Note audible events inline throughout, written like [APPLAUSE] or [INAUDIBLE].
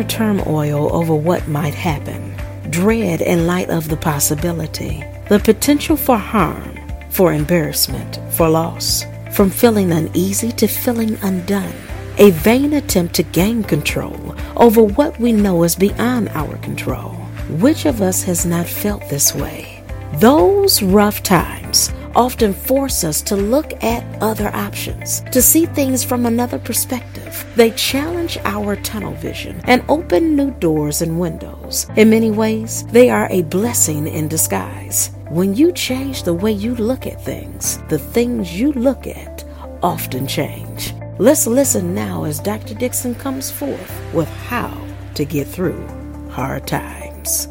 inner turmoil over what might happen, dread in light of the possibility, the potential for harm, for embarrassment, for loss, from feeling uneasy to feeling undone, a vain attempt to gain control over what we know is beyond our control. Which of us has not felt this way? Those rough times often force us to look at other options, to see things from another perspective. They challenge our tunnel vision and open new doors and windows. In many ways, they are a blessing in disguise. When you change the way you look at things, the things you look at often change. Let's listen now as Dr. Dixon comes forth with how to get through hard times.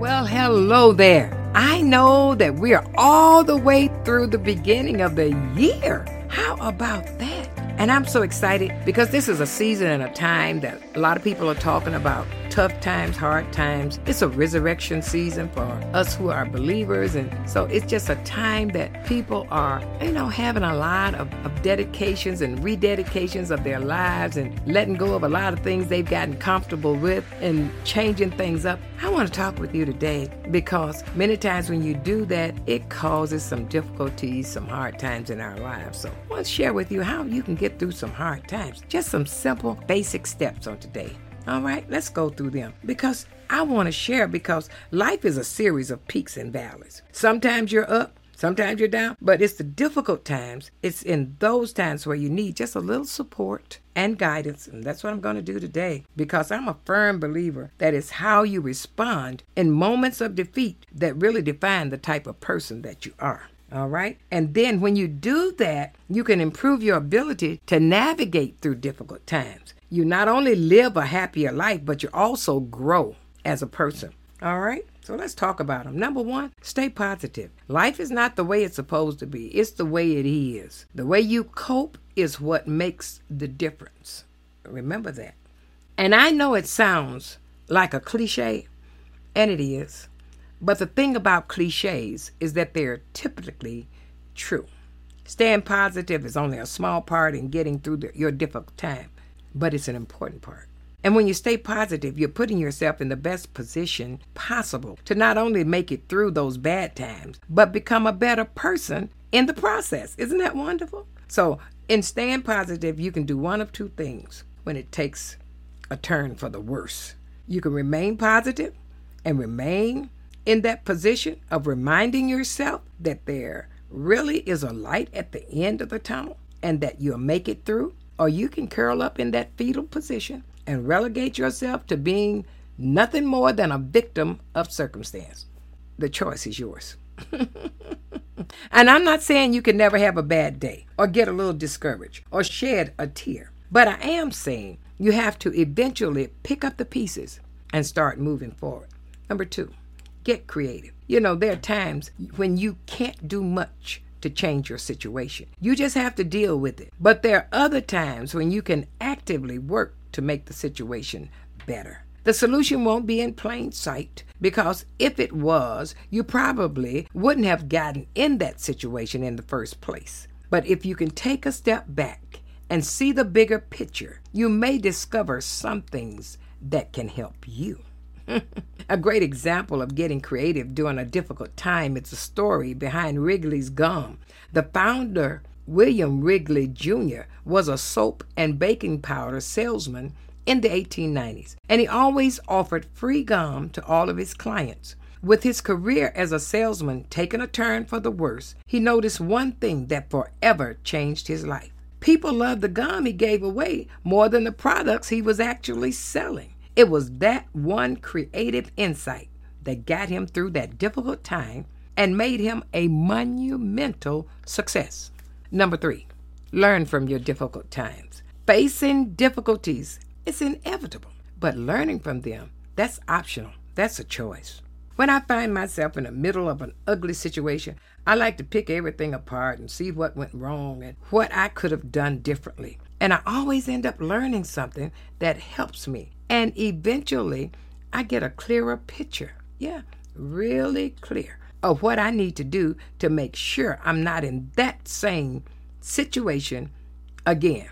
Well, hello there. I know that we are all the way through the beginning of the year. How about that? And I'm so excited because this is a season and a time that a lot of people are talking about tough times, hard times. It's a resurrection season for us who are believers. And so it's just a time that people are, you know, having a lot of, of dedications and rededications of their lives and letting go of a lot of things they've gotten comfortable with and changing things up. I want to talk with you today because many times when you do that, it causes some difficulties, some hard times in our lives. So I want to share with you how you can get through some hard times. Just some simple, basic steps on today. All right, let's go through them because I want to share because life is a series of peaks and valleys. Sometimes you're up, sometimes you're down, but it's the difficult times. It's in those times where you need just a little support and guidance. And that's what I'm going to do today because I'm a firm believer that it's how you respond in moments of defeat that really define the type of person that you are. All right. And then when you do that, you can improve your ability to navigate through difficult times you not only live a happier life, but you also grow as a person. All right? So let's talk about them. Number one, stay positive. Life is not the way it's supposed to be, it's the way it is. The way you cope is what makes the difference. Remember that. And I know it sounds like a cliche, and it is. But the thing about cliches is that they're typically true. Staying positive is only a small part in getting through the, your difficult time but it's an important part. And when you stay positive, you're putting yourself in the best position possible to not only make it through those bad times, but become a better person in the process. Isn't that wonderful? So, in staying positive, you can do one of two things when it takes a turn for the worse. You can remain positive and remain in that position of reminding yourself that there really is a light at the end of the tunnel and that you'll make it through or you can curl up in that fetal position and relegate yourself to being nothing more than a victim of circumstance. The choice is yours. [LAUGHS] and I'm not saying you can never have a bad day or get a little discouraged or shed a tear, but I am saying you have to eventually pick up the pieces and start moving forward. Number two, get creative. You know, there are times when you can't do much to change your situation. You just have to deal with it. But there are other times when you can actively work to make the situation better. The solution won't be in plain sight because if it was, you probably wouldn't have gotten in that situation in the first place. But if you can take a step back and see the bigger picture, you may discover some things that can help you. [LAUGHS] a great example of getting creative during a difficult time is the story behind Wrigley's gum. The founder, William Wrigley Jr., was a soap and baking powder salesman in the 1890s, and he always offered free gum to all of his clients. With his career as a salesman taking a turn for the worse, he noticed one thing that forever changed his life. People loved the gum he gave away more than the products he was actually selling. It was that one creative insight that got him through that difficult time and made him a monumental success. Number three, learn from your difficult times. Facing difficulties is inevitable, but learning from them, that's optional. That's a choice. When I find myself in the middle of an ugly situation, I like to pick everything apart and see what went wrong and what I could have done differently. And I always end up learning something that helps me and eventually, I get a clearer picture. Yeah, really clear of what I need to do to make sure I'm not in that same situation again.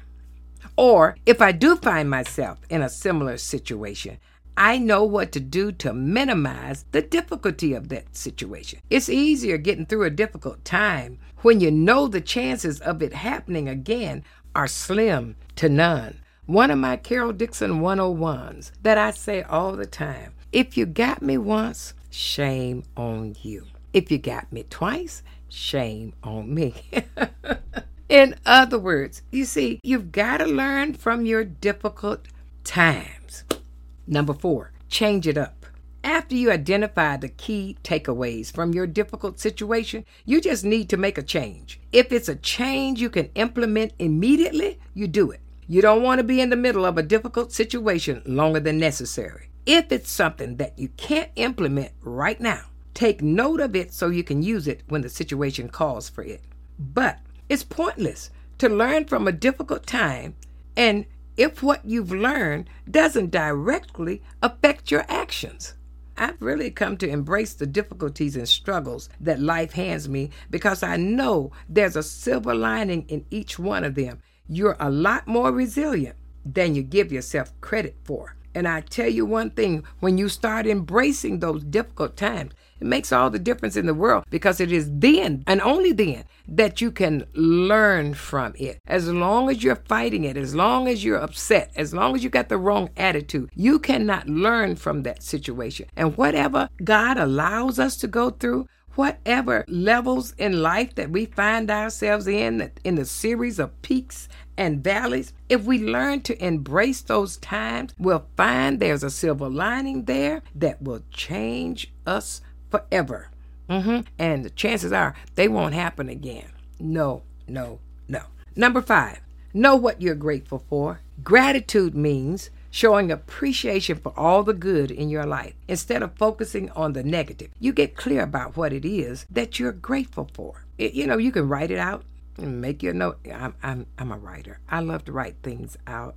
Or if I do find myself in a similar situation, I know what to do to minimize the difficulty of that situation. It's easier getting through a difficult time when you know the chances of it happening again are slim to none. One of my Carol Dixon 101s that I say all the time if you got me once, shame on you. If you got me twice, shame on me. [LAUGHS] In other words, you see, you've got to learn from your difficult times. Number four, change it up. After you identify the key takeaways from your difficult situation, you just need to make a change. If it's a change you can implement immediately, you do it. You don't want to be in the middle of a difficult situation longer than necessary. If it's something that you can't implement right now, take note of it so you can use it when the situation calls for it. But it's pointless to learn from a difficult time and if what you've learned doesn't directly affect your actions. I've really come to embrace the difficulties and struggles that life hands me because I know there's a silver lining in each one of them. You're a lot more resilient than you give yourself credit for. And I tell you one thing when you start embracing those difficult times, it makes all the difference in the world because it is then and only then that you can learn from it. As long as you're fighting it, as long as you're upset, as long as you got the wrong attitude, you cannot learn from that situation. And whatever God allows us to go through, whatever levels in life that we find ourselves in, in the series of peaks and valleys, if we learn to embrace those times, we'll find there's a silver lining there that will change us forever. Mm-hmm. And the chances are they won't happen again. No, no, no. Number five, know what you're grateful for. Gratitude means showing appreciation for all the good in your life instead of focusing on the negative. You get clear about what it is that you're grateful for. It, you know, you can write it out and make your note. I'm, I'm, I'm a writer. I love to write things out.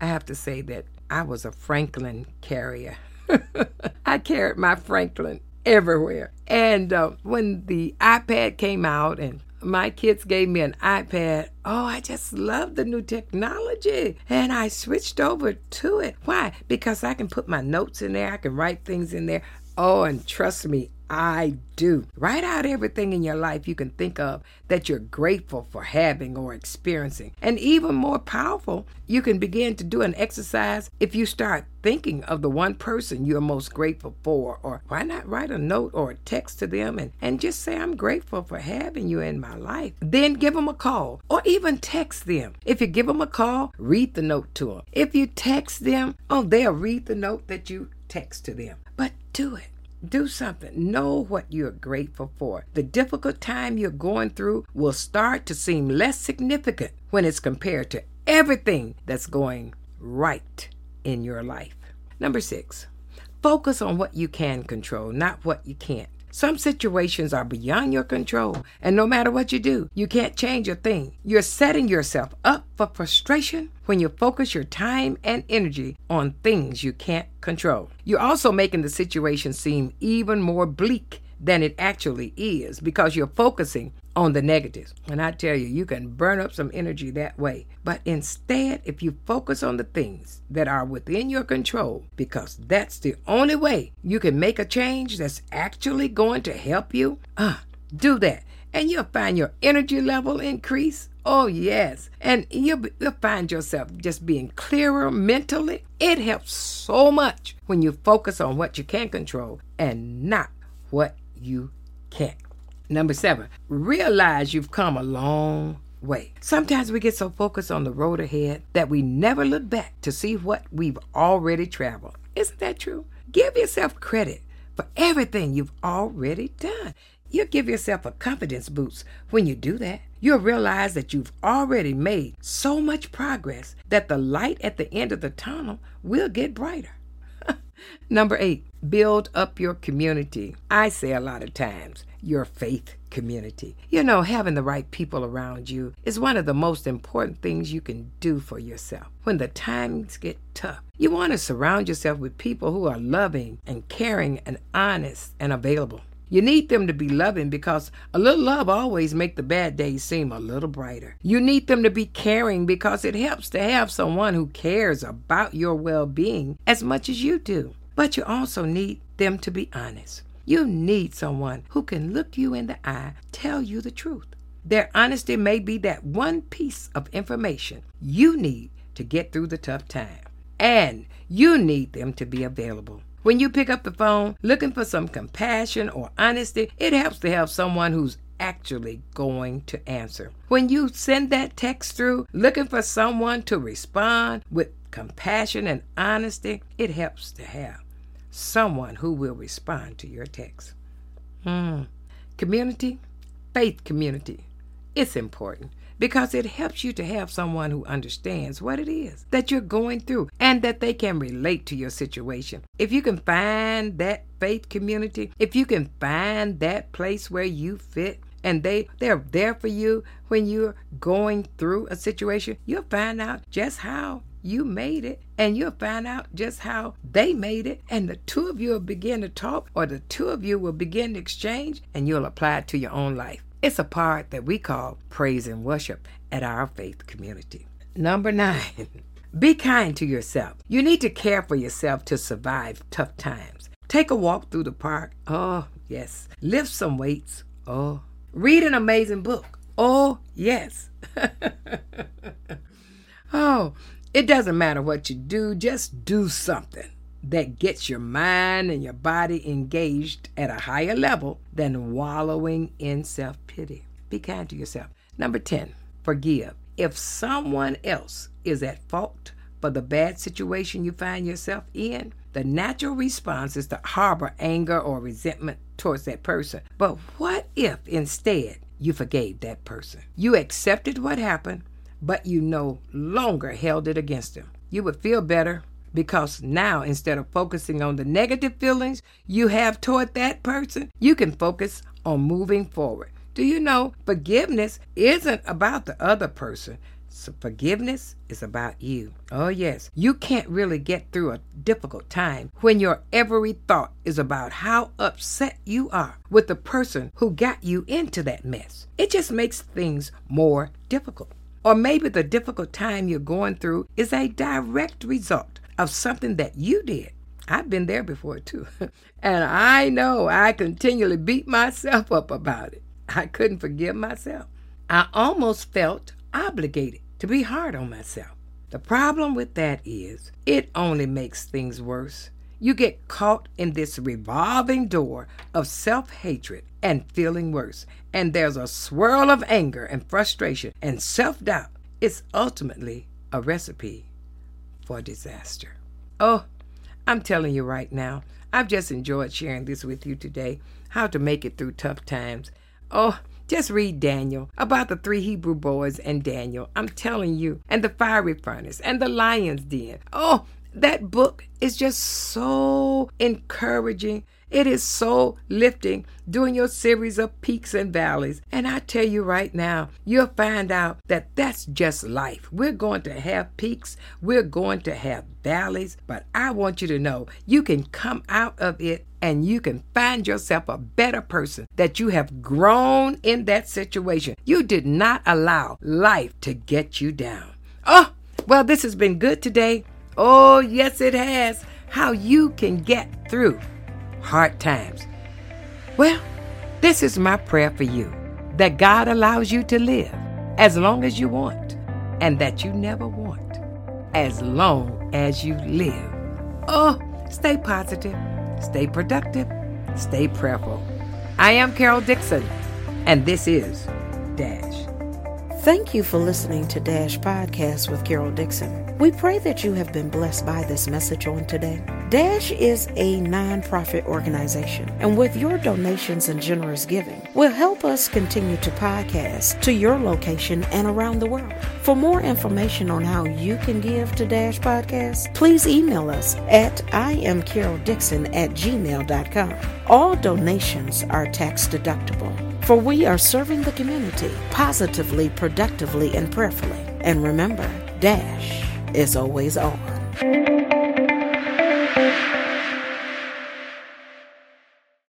I have to say that I was a Franklin carrier. [LAUGHS] I carried my Franklin everywhere. And uh, when the iPad came out and my kids gave me an iPad. Oh, I just love the new technology. And I switched over to it. Why? Because I can put my notes in there, I can write things in there. Oh, and trust me, I do. Write out everything in your life you can think of that you're grateful for having or experiencing. And even more powerful, you can begin to do an exercise if you start thinking of the one person you're most grateful for. Or why not write a note or a text to them and, and just say, I'm grateful for having you in my life. Then give them a call or even text them. If you give them a call, read the note to them. If you text them, oh, they'll read the note that you text to them. But do it. Do something. Know what you're grateful for. The difficult time you're going through will start to seem less significant when it's compared to everything that's going right in your life. Number six, focus on what you can control, not what you can't. Some situations are beyond your control, and no matter what you do, you can't change a thing. You're setting yourself up for frustration when you focus your time and energy on things you can't control. You're also making the situation seem even more bleak than it actually is because you're focusing on the negatives. And I tell you, you can burn up some energy that way. But instead, if you focus on the things that are within your control, because that's the only way you can make a change that's actually going to help you, uh, do that. And you'll find your energy level increase. Oh, yes. And you'll, you'll find yourself just being clearer mentally. It helps so much when you focus on what you can control and not what you can't. Number seven, realize you've come a long way. Sometimes we get so focused on the road ahead that we never look back to see what we've already traveled. Isn't that true? Give yourself credit for everything you've already done. You'll give yourself a confidence boost when you do that. You'll realize that you've already made so much progress that the light at the end of the tunnel will get brighter. [LAUGHS] Number eight, build up your community. I say a lot of times, your faith community. You know, having the right people around you is one of the most important things you can do for yourself. When the times get tough, you want to surround yourself with people who are loving and caring and honest and available. You need them to be loving because a little love always make the bad days seem a little brighter. You need them to be caring because it helps to have someone who cares about your well-being as much as you do. But you also need them to be honest. You need someone who can look you in the eye, tell you the truth. Their honesty may be that one piece of information you need to get through the tough time. And you need them to be available. When you pick up the phone looking for some compassion or honesty, it helps to have someone who's actually going to answer. When you send that text through looking for someone to respond with compassion and honesty, it helps to have someone who will respond to your text. Mm. Community, faith community, it's important because it helps you to have someone who understands what it is that you're going through and that they can relate to your situation. If you can find that faith community, if you can find that place where you fit, and they they're there for you when you're going through a situation you'll find out just how you made it and you'll find out just how they made it and the two of you will begin to talk or the two of you will begin to exchange and you'll apply it to your own life it's a part that we call praise and worship at our faith community. Number nine, [LAUGHS] be kind to yourself. You need to care for yourself to survive tough times. Take a walk through the park. Oh, yes. Lift some weights. Oh. Read an amazing book. Oh, yes. [LAUGHS] oh, it doesn't matter what you do, just do something that gets your mind and your body engaged at a higher level than wallowing in self pity. Be kind to yourself. Number 10, forgive. If someone else is at fault for the bad situation you find yourself in, the natural response is to harbor anger or resentment towards that person. But what if instead you forgave that person? You accepted what happened, but you no longer held it against him. You would feel better because now instead of focusing on the negative feelings you have toward that person, you can focus on moving forward. Do you know forgiveness isn't about the other person? So forgiveness is about you. Oh, yes. You can't really get through a difficult time when your every thought is about how upset you are with the person who got you into that mess. It just makes things more difficult. Or maybe the difficult time you're going through is a direct result of something that you did. I've been there before too. [LAUGHS] and I know I continually beat myself up about it. I couldn't forgive myself. I almost felt obligated to be hard on myself. The problem with that is it only makes things worse. You get caught in this revolving door of self hatred and feeling worse. And there's a swirl of anger and frustration and self doubt. It's ultimately a recipe for disaster. Oh, I'm telling you right now, I've just enjoyed sharing this with you today how to make it through tough times. Oh, just read Daniel about the three Hebrew boys and Daniel. I'm telling you, and the fiery furnace and the lion's den. Oh, that book is just so encouraging it is so lifting doing your series of peaks and valleys. And I tell you right now, you'll find out that that's just life. We're going to have peaks, we're going to have valleys, but I want you to know you can come out of it and you can find yourself a better person that you have grown in that situation. You did not allow life to get you down. Oh, well, this has been good today. Oh, yes, it has. How you can get through hard times. Well, this is my prayer for you that God allows you to live as long as you want, and that you never want as long as you live. Oh, stay positive, stay productive, stay prayerful. I am Carol Dixon, and this is Dash. Thank you for listening to Dash Podcast with Carol Dixon. We pray that you have been blessed by this message on today. Dash is a nonprofit organization, and with your donations and generous giving, will help us continue to podcast to your location and around the world. For more information on how you can give to Dash Podcast, please email us at iamcaroldixon at gmail.com. All donations are tax deductible for we are serving the community positively, productively, and prayerfully. And remember, Dash is always on.